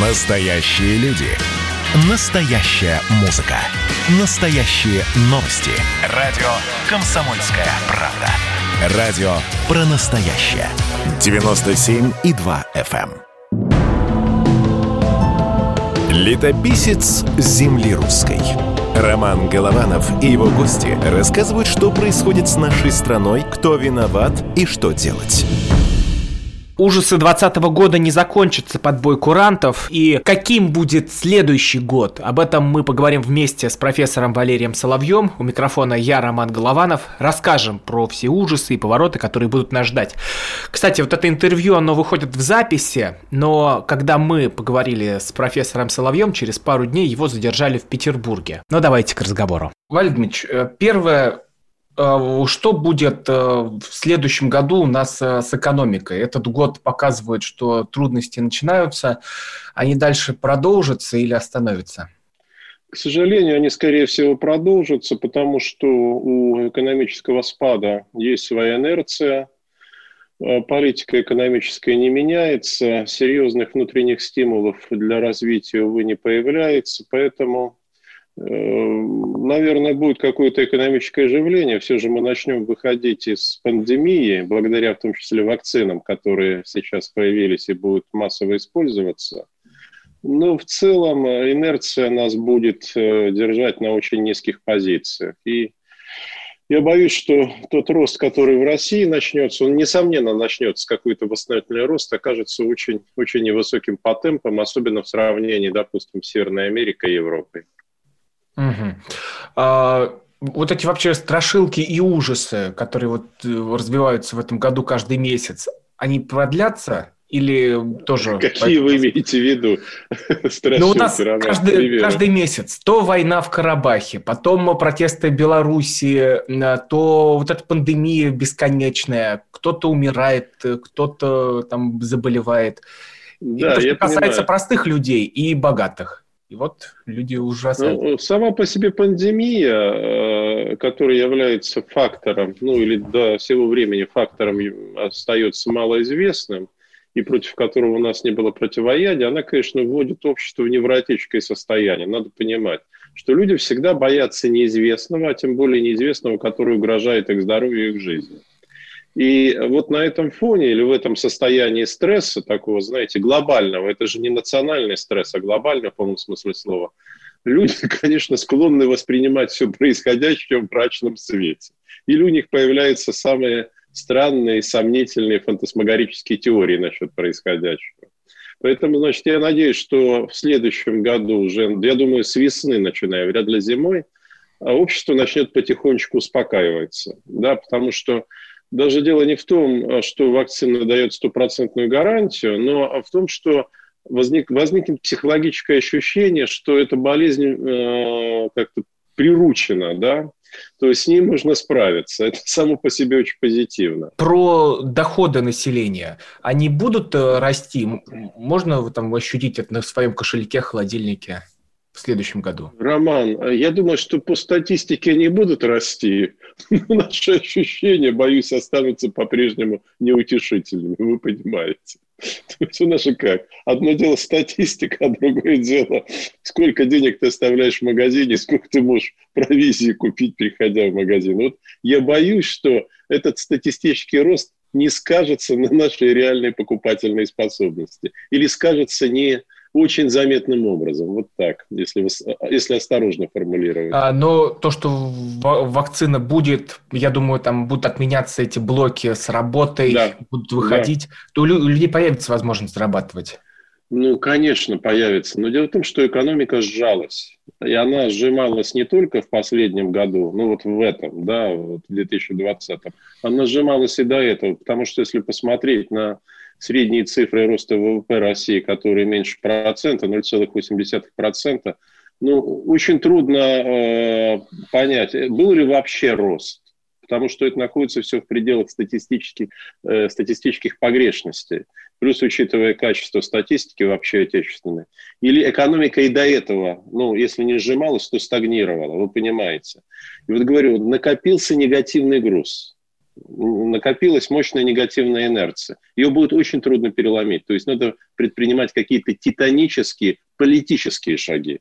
Настоящие люди. Настоящая музыка. Настоящие новости. Радио «Комсомольская правда». Радио про настоящее. 97,2 FM. эм. Летописец земли русской. Роман Голованов и его гости рассказывают, что происходит с нашей страной, кто виноват и что делать. Ужасы 2020 года не закончатся под бой курантов. И каким будет следующий год? Об этом мы поговорим вместе с профессором Валерием Соловьем. У микрофона я, Роман Голованов. Расскажем про все ужасы и повороты, которые будут нас ждать. Кстати, вот это интервью, оно выходит в записи, но когда мы поговорили с профессором Соловьем, через пару дней его задержали в Петербурге. Но давайте к разговору. Валерий Дмитриевич, э, первое, что будет э, в следующем году у нас э, с экономикой? Этот год показывает, что трудности начинаются. Они дальше продолжатся или остановятся? К сожалению, они, скорее всего, продолжатся, потому что у экономического спада есть своя инерция, политика экономическая не меняется, серьезных внутренних стимулов для развития, увы, не появляется, поэтому наверное, будет какое-то экономическое оживление. Все же мы начнем выходить из пандемии, благодаря в том числе вакцинам, которые сейчас появились и будут массово использоваться. Но в целом инерция нас будет э, держать на очень низких позициях. И я боюсь, что тот рост, который в России начнется, он, несомненно, начнется какой-то восстановительный рост, окажется очень, очень невысоким по темпам, особенно в сравнении, допустим, с Северной Америкой и Европой. Угу. А, вот эти вообще страшилки и ужасы, которые вот э, разбиваются в этом году каждый месяц, они продлятся или тоже... Какие вы имеете в виду страшилки? Ну, у нас каждый, каждый месяц то война в Карабахе, потом протесты в Беларуси, то вот эта пандемия бесконечная, кто-то умирает, кто-то там заболевает. Да, и то, что касается понимаю. простых людей и богатых. И вот люди ужасают. Ну, сама по себе пандемия, э, которая является фактором, ну или до всего времени фактором остается малоизвестным, и против которого у нас не было противоядия, она, конечно, вводит общество в невротическое состояние. Надо понимать, что люди всегда боятся неизвестного, а тем более неизвестного, который угрожает их здоровью и их жизни. И вот на этом фоне или в этом состоянии стресса, такого, знаете, глобального, это же не национальный стресс, а глобальный в полном смысле слова, люди, конечно, склонны воспринимать все происходящее в мрачном свете. Или у них появляются самые странные, сомнительные фантасмагорические теории насчет происходящего. Поэтому, значит, я надеюсь, что в следующем году уже, я думаю, с весны, начиная, вряд ли зимой, общество начнет потихонечку успокаиваться, да, потому что даже дело не в том, что вакцина дает стопроцентную гарантию, но в том, что возник, возникнет психологическое ощущение, что эта болезнь э, как-то приручена, да, то есть с ней можно справиться. Это само по себе очень позитивно. Про доходы населения. Они будут э, расти? Можно там ощутить это на своем кошельке, холодильнике? В следующем году? Роман, я думаю, что по статистике они будут расти, но наши ощущения, боюсь, останутся по-прежнему неутешительными, вы понимаете. То есть у нас же как? Одно дело статистика, а другое дело, сколько денег ты оставляешь в магазине, сколько ты можешь провизии купить, приходя в магазин. Вот я боюсь, что этот статистический рост не скажется на нашей реальной покупательной способности. Или скажется не очень заметным образом. Вот так, если, вы, если осторожно формулировать. А, но то, что вакцина будет, я думаю, там будут отменяться эти блоки с работой, да. будут выходить, да. то у людей появится возможность зарабатывать. Ну, конечно, появится. Но дело в том, что экономика сжалась. И она сжималась не только в последнем году, ну вот в этом, да, вот в 2020. Она сжималась и до этого. Потому что если посмотреть на средние цифры роста ВВП России, которые меньше процента, 0,8%, ну, очень трудно э, понять, был ли вообще рост, потому что это находится все в пределах статистических, э, статистических погрешностей, плюс учитывая качество статистики вообще отечественной. Или экономика и до этого, ну, если не сжималась, то стагнировала, вы понимаете. И вот говорю, накопился негативный груз – накопилась мощная негативная инерция. Ее будет очень трудно переломить. То есть надо предпринимать какие-то титанические политические шаги.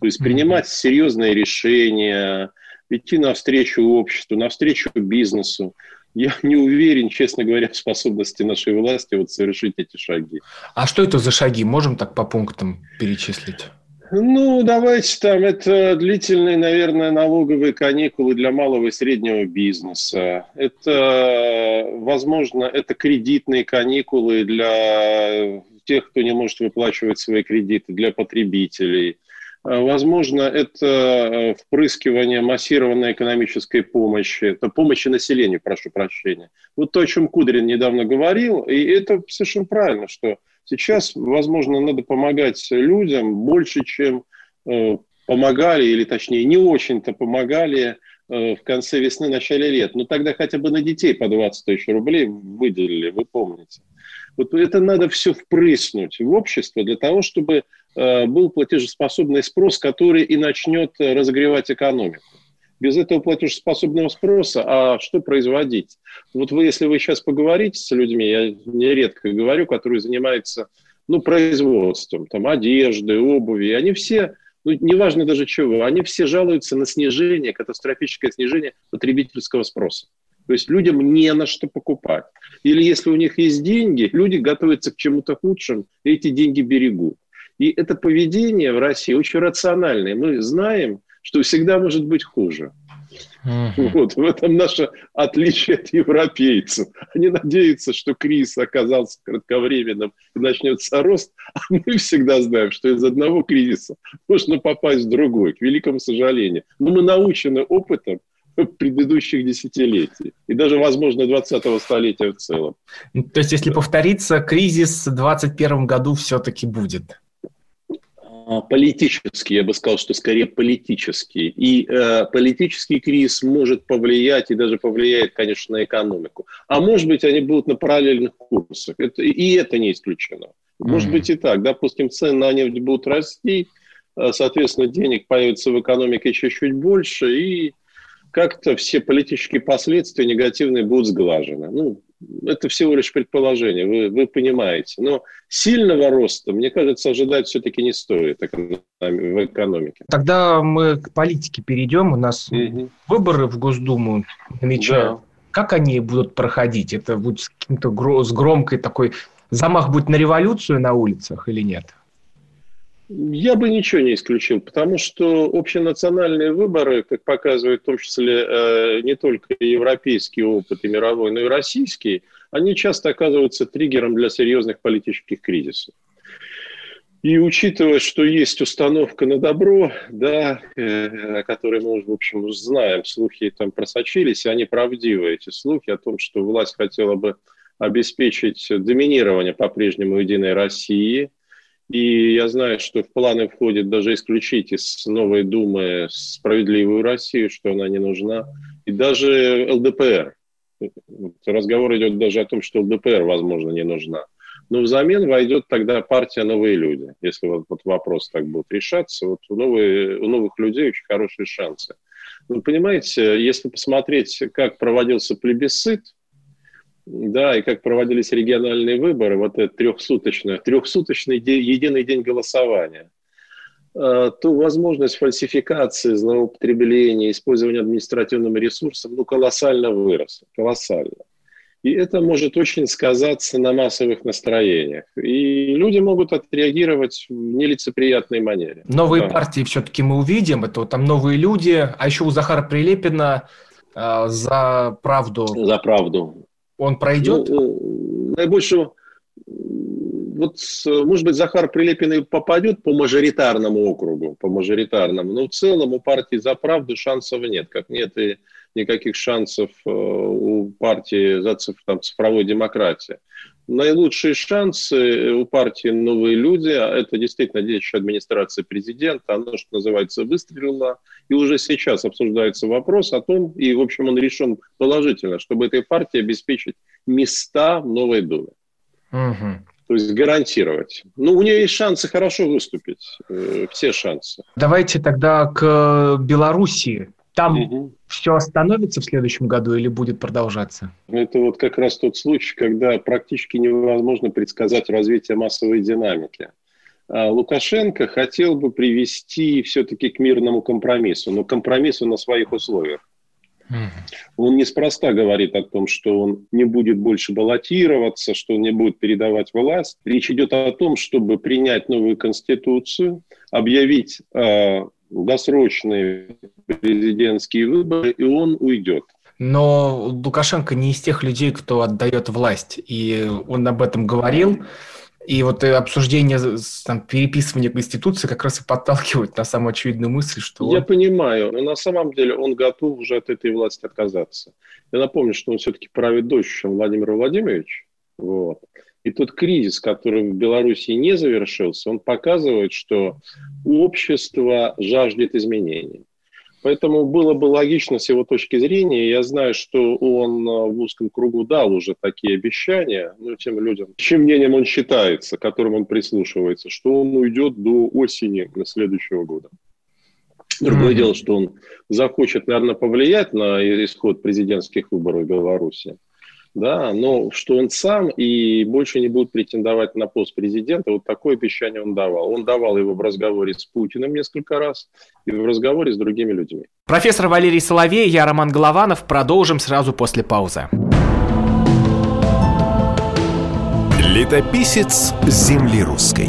То есть принимать серьезные решения, идти навстречу обществу, навстречу бизнесу. Я не уверен, честно говоря, в способности нашей власти вот совершить эти шаги. А что это за шаги? Можем так по пунктам перечислить? Ну, давайте там, это длительные, наверное, налоговые каникулы для малого и среднего бизнеса. Это, возможно, это кредитные каникулы для тех, кто не может выплачивать свои кредиты, для потребителей. Возможно, это впрыскивание массированной экономической помощи, это помощи населению, прошу прощения. Вот то, о чем Кудрин недавно говорил, и это совершенно правильно, что Сейчас, возможно, надо помогать людям больше, чем э, помогали, или точнее не очень-то помогали э, в конце весны, начале лет. Но тогда хотя бы на детей по 20 тысяч рублей выделили, вы помните. Вот это надо все впрыснуть в общество для того, чтобы э, был платежеспособный спрос, который и начнет разогревать экономику без этого платежеспособного спроса, а что производить? Вот вы, если вы сейчас поговорите с людьми, я нередко говорю, которые занимаются ну, производством, там, одежды, обуви, они все, ну, неважно даже чего, они все жалуются на снижение, катастрофическое снижение потребительского спроса. То есть людям не на что покупать. Или если у них есть деньги, люди готовятся к чему-то худшему, и эти деньги берегут. И это поведение в России очень рациональное. Мы знаем, что всегда может быть хуже. Uh-huh. Вот, в этом наше отличие от европейцев. Они надеются, что кризис оказался кратковременным и начнется рост, а мы всегда знаем, что из одного кризиса можно попасть в другой, к великому сожалению. Но мы научены опытом предыдущих десятилетий и даже, возможно, 20-го столетия в целом. То есть, если повторится, кризис в 2021 году все-таки будет? А, политический, я бы сказал, что скорее политический. И э, политический кризис может повлиять и даже повлияет, конечно, на экономику. А может быть, они будут на параллельных курсах. Это, и это не исключено. Может mm-hmm. быть и так. Допустим, цены на нефть будут расти, э, соответственно, денег появится в экономике чуть-чуть больше, и как-то все политические последствия негативные будут сглажены. Ну, это всего лишь предположение, вы, вы понимаете. Но сильного роста, мне кажется, ожидать все-таки не стоит в экономике. Тогда мы к политике перейдем. У нас угу. выборы в Госдуму намечают. Да. Как они будут проходить? Это будет с, каким-то, с громкой такой... Замах будет на революцию на улицах или нет? Я бы ничего не исключил, потому что общенациональные выборы, как показывает в том числе э, не только европейский опыт и мировой, но и российский, они часто оказываются триггером для серьезных политических кризисов. И учитывая, что есть установка на добро, да, э, о которой мы, в общем, знаем, слухи там просочились, и они правдивы, эти слухи о том, что власть хотела бы обеспечить доминирование по-прежнему Единой России – и я знаю, что в планы входит даже исключить из новой Думы справедливую Россию, что она не нужна. И даже ЛДПР. Разговор идет даже о том, что ЛДПР, возможно, не нужна. Но взамен войдет тогда партия «Новые люди». Если вот, вот вопрос так будет решаться, вот у, новые, у новых людей очень хорошие шансы. Вы понимаете, если посмотреть, как проводился плебисцит – да, и как проводились региональные выборы, вот это трехсуточное, трехсуточный единый день голосования, э, то возможность фальсификации, злоупотребления, использования административным ресурсом, ну, колоссально выросла, колоссально. И это может очень сказаться на массовых настроениях. И люди могут отреагировать в нелицеприятной манере. Новые да. партии все-таки мы увидим. Это вот там новые люди. А еще у Захара Прилепина э, за правду. За правду. Он пройдет? Ну, наибольшего... Вот, может быть, Захар Прилепин и попадет по мажоритарному округу, по мажоритарному, но в целом у партии «За правду» шансов нет, как нет и никаких шансов э, у партии за цифровой демократии. Наилучшие шансы у партии «Новые люди», а это действительно действующая администрация президента, оно, что называется, выстрелило, и уже сейчас обсуждается вопрос о том, и, в общем, он решен положительно, чтобы этой партии обеспечить места в Новой Думе. Угу. То есть гарантировать. Ну, у нее есть шансы хорошо выступить, э, все шансы. Давайте тогда к Белоруссии. Там угу. все остановится в следующем году или будет продолжаться? Это вот как раз тот случай, когда практически невозможно предсказать развитие массовой динамики. А Лукашенко хотел бы привести все-таки к мирному компромиссу, но компромиссу на своих условиях. Он неспроста говорит о том, что он не будет больше баллотироваться, что он не будет передавать власть. Речь идет о том, чтобы принять новую конституцию, объявить э, досрочные президентские выборы, и он уйдет. Но Лукашенко не из тех людей, кто отдает власть. И он об этом говорил. И вот э, обсуждение там, переписывания Конституции как раз и подталкивает на самую очевидную мысль, что... Я понимаю, но на самом деле он готов уже от этой власти отказаться. Я напомню, что он все-таки правит дольше, чем Владимир Владимирович. Вот. И тот кризис, который в Беларуси не завершился, он показывает, что общество жаждет изменений. Поэтому было бы логично с его точки зрения, я знаю, что он э, в узком кругу дал уже такие обещания, но тем людям, чем мнением он считается, которым он прислушивается, что он уйдет до осени следующего года. Другое mm-hmm. дело, что он захочет, наверное, повлиять на исход президентских выборов в Беларуси да, но что он сам и больше не будет претендовать на пост президента, вот такое обещание он давал. Он давал его в разговоре с Путиным несколько раз и в разговоре с другими людьми. Профессор Валерий Соловей, я Роман Голованов. Продолжим сразу после паузы. Летописец земли русской.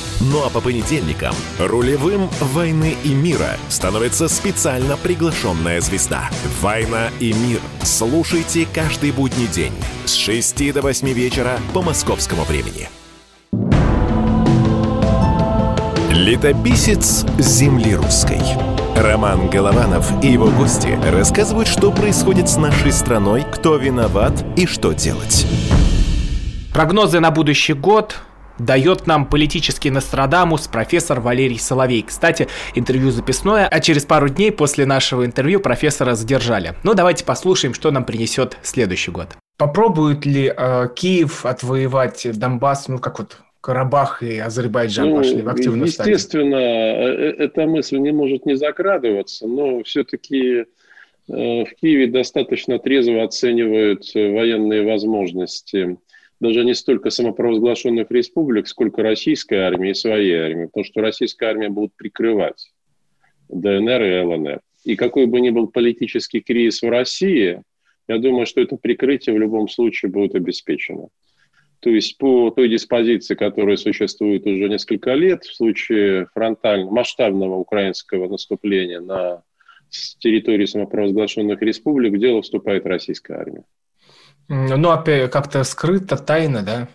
Ну а по понедельникам рулевым «Войны и мира» становится специально приглашенная звезда. «Война и мир». Слушайте каждый будний день с 6 до 8 вечера по московскому времени. Летописец земли русской. Роман Голованов и его гости рассказывают, что происходит с нашей страной, кто виноват и что делать. Прогнозы на будущий год, дает нам политический Нострадамус профессор Валерий Соловей. Кстати, интервью записное, а через пару дней после нашего интервью профессора задержали. Ну, давайте послушаем, что нам принесет следующий год. Попробует ли э, Киев отвоевать Донбасс, ну, как вот Карабах и Азербайджан ну, пошли в активную Естественно, стадию? Э, эта мысль не может не закрадываться, но все-таки э, в Киеве достаточно трезво оценивают военные возможности даже не столько самопровозглашенных республик, сколько российской армии и своей армии, потому что российская армия будет прикрывать ДНР и ЛНР. И какой бы ни был политический кризис в России, я думаю, что это прикрытие в любом случае будет обеспечено. То есть по той диспозиции, которая существует уже несколько лет, в случае фронтального, масштабного украинского наступления на территории самопровозглашенных республик, в дело вступает российская армия. Ну, опять как-то скрыто, тайно, да?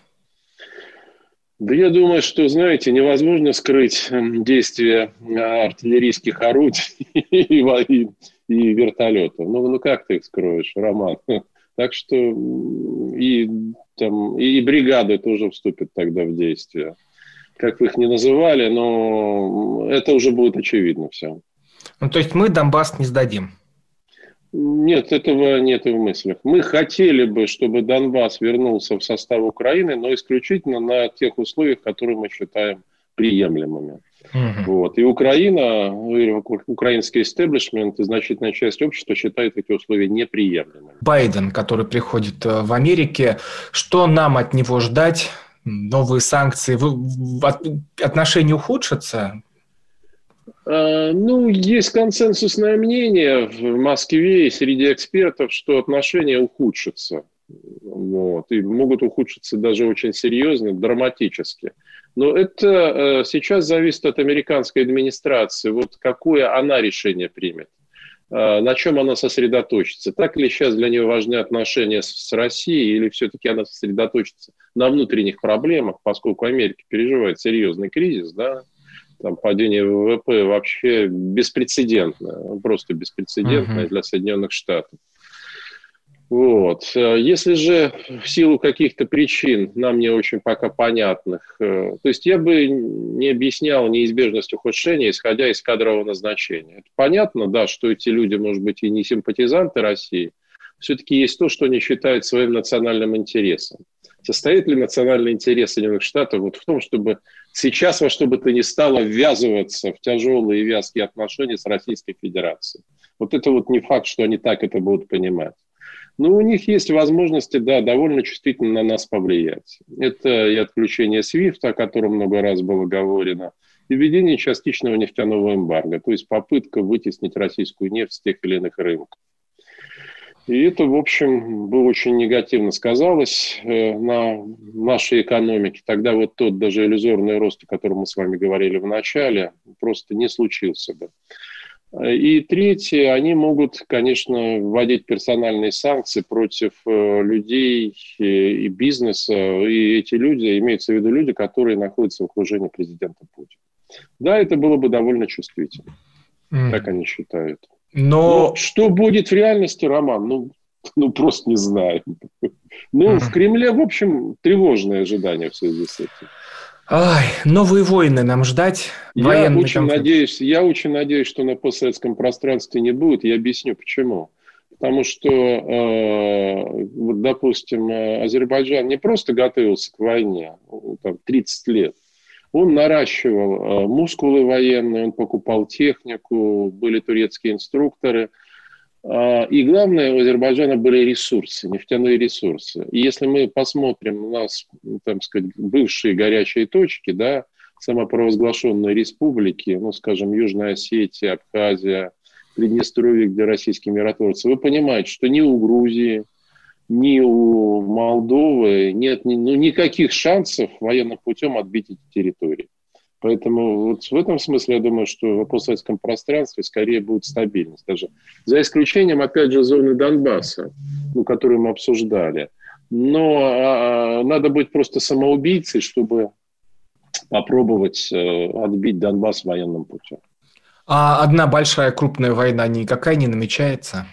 Да я думаю, что, знаете, невозможно скрыть эм, действия а, артиллерийских орудий и, и, и вертолетов. Ну, ну как ты их скроешь, Роман? Так что и, там, и бригады тоже вступят тогда в действие. Как вы их не называли, но это уже будет очевидно все. Ну, то есть мы Донбасс не сдадим? Нет, этого нет в мыслях. Мы хотели бы, чтобы Донбасс вернулся в состав Украины, но исключительно на тех условиях, которые мы считаем приемлемыми. Угу. Вот. И Украина, украинский истеблишмент и значительная часть общества считает эти условия неприемлемыми. Байден, который приходит э, в Америке, что нам от него ждать? Новые санкции, отношения ухудшатся? А, ну, есть консенсусное мнение в Москве и среди экспертов, что отношения ухудшатся. Вот, и могут ухудшиться даже очень серьезно, драматически. Но это э, сейчас зависит от американской администрации, вот какое она решение примет, э, на чем она сосредоточится. Так ли сейчас для нее важны отношения с Россией, или все-таки она сосредоточится на внутренних проблемах, поскольку Америка переживает серьезный кризис, да, там падение ВВП вообще беспрецедентное, просто беспрецедентное uh-huh. для Соединенных Штатов. Вот. Э, если же в силу каких-то причин, нам не очень пока понятных, э, то есть я бы не объяснял неизбежность ухудшения, исходя из кадрового назначения. Это понятно, да, что эти люди, может быть, и не симпатизанты России, все-таки есть то, что они считают своим национальным интересом. Состоит ли национальный интерес Соединенных Штатов вот в том, чтобы сейчас во что бы то ни стало ввязываться в тяжелые и вязкие отношения с Российской Федерацией? Вот это вот не факт, что они так это будут понимать. Но у них есть возможности, да, довольно чувствительно на нас повлиять. Это и отключение SWIFT, о котором много раз было говорено, и введение частичного нефтяного эмбарго, то есть попытка вытеснить российскую нефть с тех или иных рынков. И это, в общем, бы очень негативно сказалось э, на нашей экономике. Тогда вот тот даже иллюзорный рост, о котором мы с вами говорили в начале, просто не случился бы. И третье, они могут, конечно, вводить персональные санкции против э, людей и бизнеса. И эти люди, имеются в виду люди, которые находятся в окружении президента Путина. Да, это было бы довольно чувствительно. Mm. Так они считают. Но... Но что будет в реальности, Роман? Ну, ну просто не знаю. Ну, в Кремле, в общем, тревожные ожидания в связи с этим. Ай, новые войны нам ждать. Я очень, надеюсь, я очень надеюсь, что на постсоветском пространстве не будет. Я объясню, почему. Потому что, э, вот, допустим, э, Азербайджан не просто готовился к войне там, 30 лет. Он наращивал э, мускулы военные, он покупал технику, были турецкие инструкторы – а, и главное, у Азербайджана были ресурсы, нефтяные ресурсы. И если мы посмотрим у нас, там сказать, бывшие горячие точки, да, самопровозглашенные республики, ну, скажем, Южная Осетия, Абхазия, Приднестровье, где российские миротворцы, вы понимаете, что ни у Грузии, ни у Молдовы нет ну, никаких шансов военным путем отбить эти территории. Поэтому вот в этом смысле я думаю, что в постсоветском пространстве скорее будет стабильность. Даже за исключением, опять же, зоны Донбасса, ну, которую мы обсуждали. Но а, надо быть просто самоубийцей, чтобы попробовать э, отбить Донбасс военным путем. А одна большая крупная война никакая не намечается?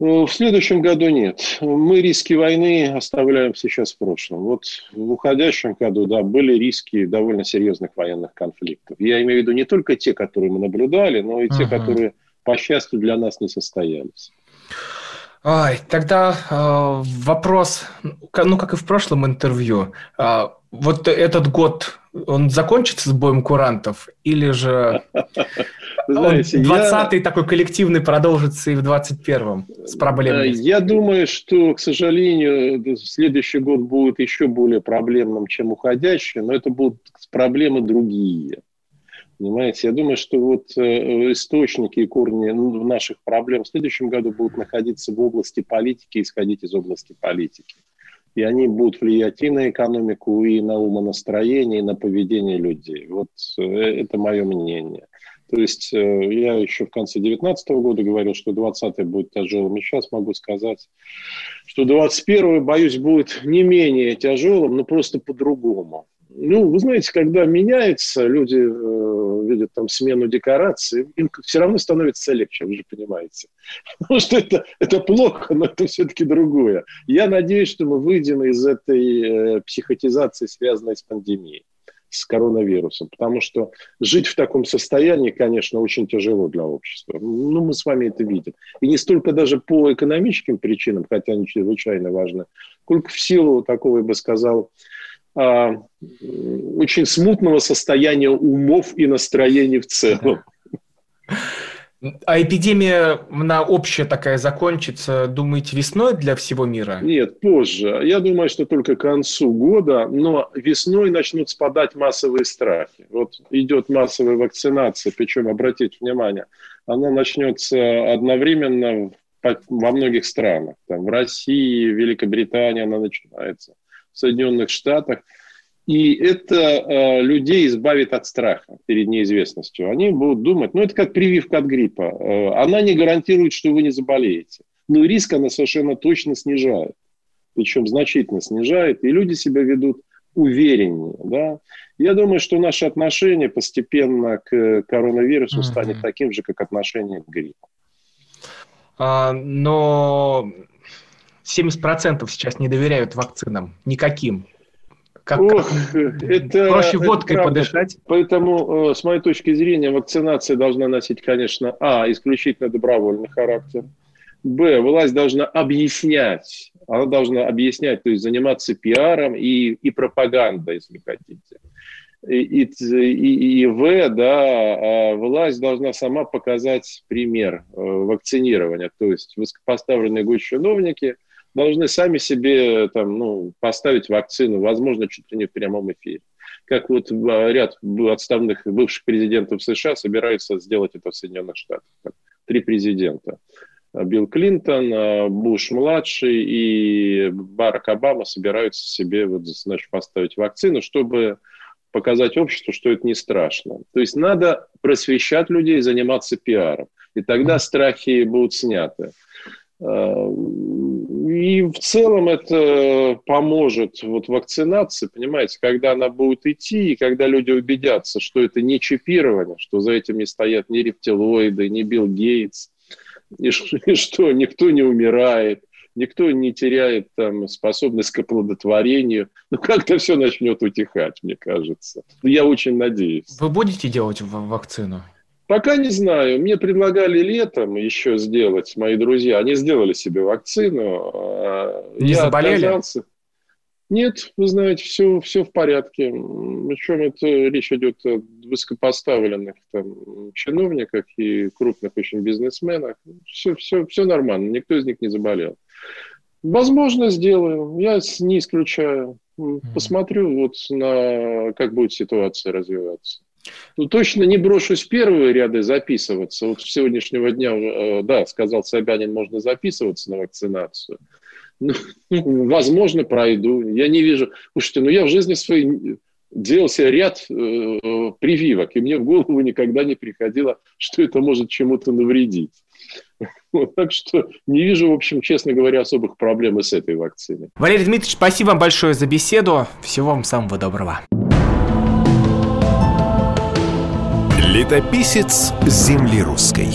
Ну, в следующем году нет. Мы риски войны оставляем сейчас в прошлом. Вот в уходящем году, да, были риски довольно серьезных военных конфликтов. Я имею в виду не только те, которые мы наблюдали, но и те, uh-huh. которые, по счастью, для нас не состоялись. Ой, тогда э, вопрос, ну как и в прошлом интервью, э, вот этот год он закончится с боем курантов или же знаете, 20-й я... такой коллективный продолжится и в 21-м с проблемами? Я думаю, что, к сожалению, следующий год будет еще более проблемным, чем уходящий, но это будут проблемы другие. Понимаете, я думаю, что вот э, источники и корни ну, наших проблем в следующем году будут находиться в области политики, исходить из области политики. И они будут влиять и на экономику, и на умонастроение, и на поведение людей. Вот э, это мое мнение. То есть э, я еще в конце 2019 года говорил, что 20 будет тяжелым. И сейчас могу сказать, что 21 боюсь, будет не менее тяжелым, но просто по-другому. Ну, вы знаете, когда меняется, люди э, видят там смену декораций, им все равно становится легче, вы же понимаете. Потому что это, это плохо, но это все-таки другое. Я надеюсь, что мы выйдем из этой э, психотизации, связанной с пандемией с коронавирусом, потому что жить в таком состоянии, конечно, очень тяжело для общества. Ну, мы с вами это видим. И не столько даже по экономическим причинам, хотя они чрезвычайно важны, сколько в силу такого, я бы сказал, а, очень смутного состояния умов и настроений в целом. А эпидемия, она общая такая закончится, думаете, весной для всего мира? Нет, позже. Я думаю, что только к концу года, но весной начнут спадать массовые страхи. Вот идет массовая вакцинация, причем, обратите внимание, она начнется одновременно во многих странах. Там, в России, Великобритании она начинается, в Соединенных Штатах – и это э, людей избавит от страха перед неизвестностью. Они будут думать, ну это как прививка от гриппа. Э, она не гарантирует, что вы не заболеете. Но риск она совершенно точно снижает. Причем значительно снижает. И люди себя ведут увереннее. Да? Я думаю, что наше отношение постепенно к коронавирусу mm-hmm. станет таким же, как отношение к гриппу. А, но 70% сейчас не доверяют вакцинам. Никаким. Как, Ох, это, проще водкой это подышать. Поэтому, э, с моей точки зрения, вакцинация должна носить, конечно, а, исключительно добровольный характер. Б, власть должна объяснять, она должна объяснять, то есть заниматься пиаром и, и пропагандой, если хотите. И, и, и, и В, да, а власть должна сама показать пример э, вакцинирования. То есть высокопоставленные госчиновники – должны сами себе там, ну, поставить вакцину, возможно, чуть ли не в прямом эфире. Как вот ряд отставных бывших президентов США собираются сделать это в Соединенных Штатах. Три президента. Билл Клинтон, Буш-младший и Барак Обама собираются себе вот, значит, поставить вакцину, чтобы показать обществу, что это не страшно. То есть надо просвещать людей, заниматься пиаром. И тогда страхи будут сняты. И в целом это поможет вот вакцинации, понимаете, когда она будет идти, и когда люди убедятся, что это не чипирование, что за этим не стоят ни рептилоиды, ни Билл Гейтс, и что никто не умирает, никто не теряет там способность к оплодотворению. Ну, как-то все начнет утихать, мне кажется. Я очень надеюсь. Вы будете делать вакцину? Пока не знаю. Мне предлагали летом еще сделать, мои друзья. Они сделали себе вакцину. А не Я заболели? Отказался. Нет, вы знаете, все, все в порядке. Причем это речь идет о высокопоставленных там, чиновниках и крупных очень бизнесменах. Все, все, все нормально, никто из них не заболел. Возможно, сделаю. Я не исключаю. Посмотрю, вот на как будет ситуация развиваться. Ну, точно не брошусь первые ряды записываться. Вот с сегодняшнего дня, э, да, сказал Собянин, можно записываться на вакцинацию. Ну, возможно, пройду. Я не вижу... Слушайте, ну я в жизни своей делал себе ряд э, прививок, и мне в голову никогда не приходило, что это может чему-то навредить. Так что не вижу, в общем, честно говоря, особых проблем с этой вакциной. Валерий Дмитриевич, спасибо вам большое за беседу. Всего вам самого доброго. Летописец земли русской.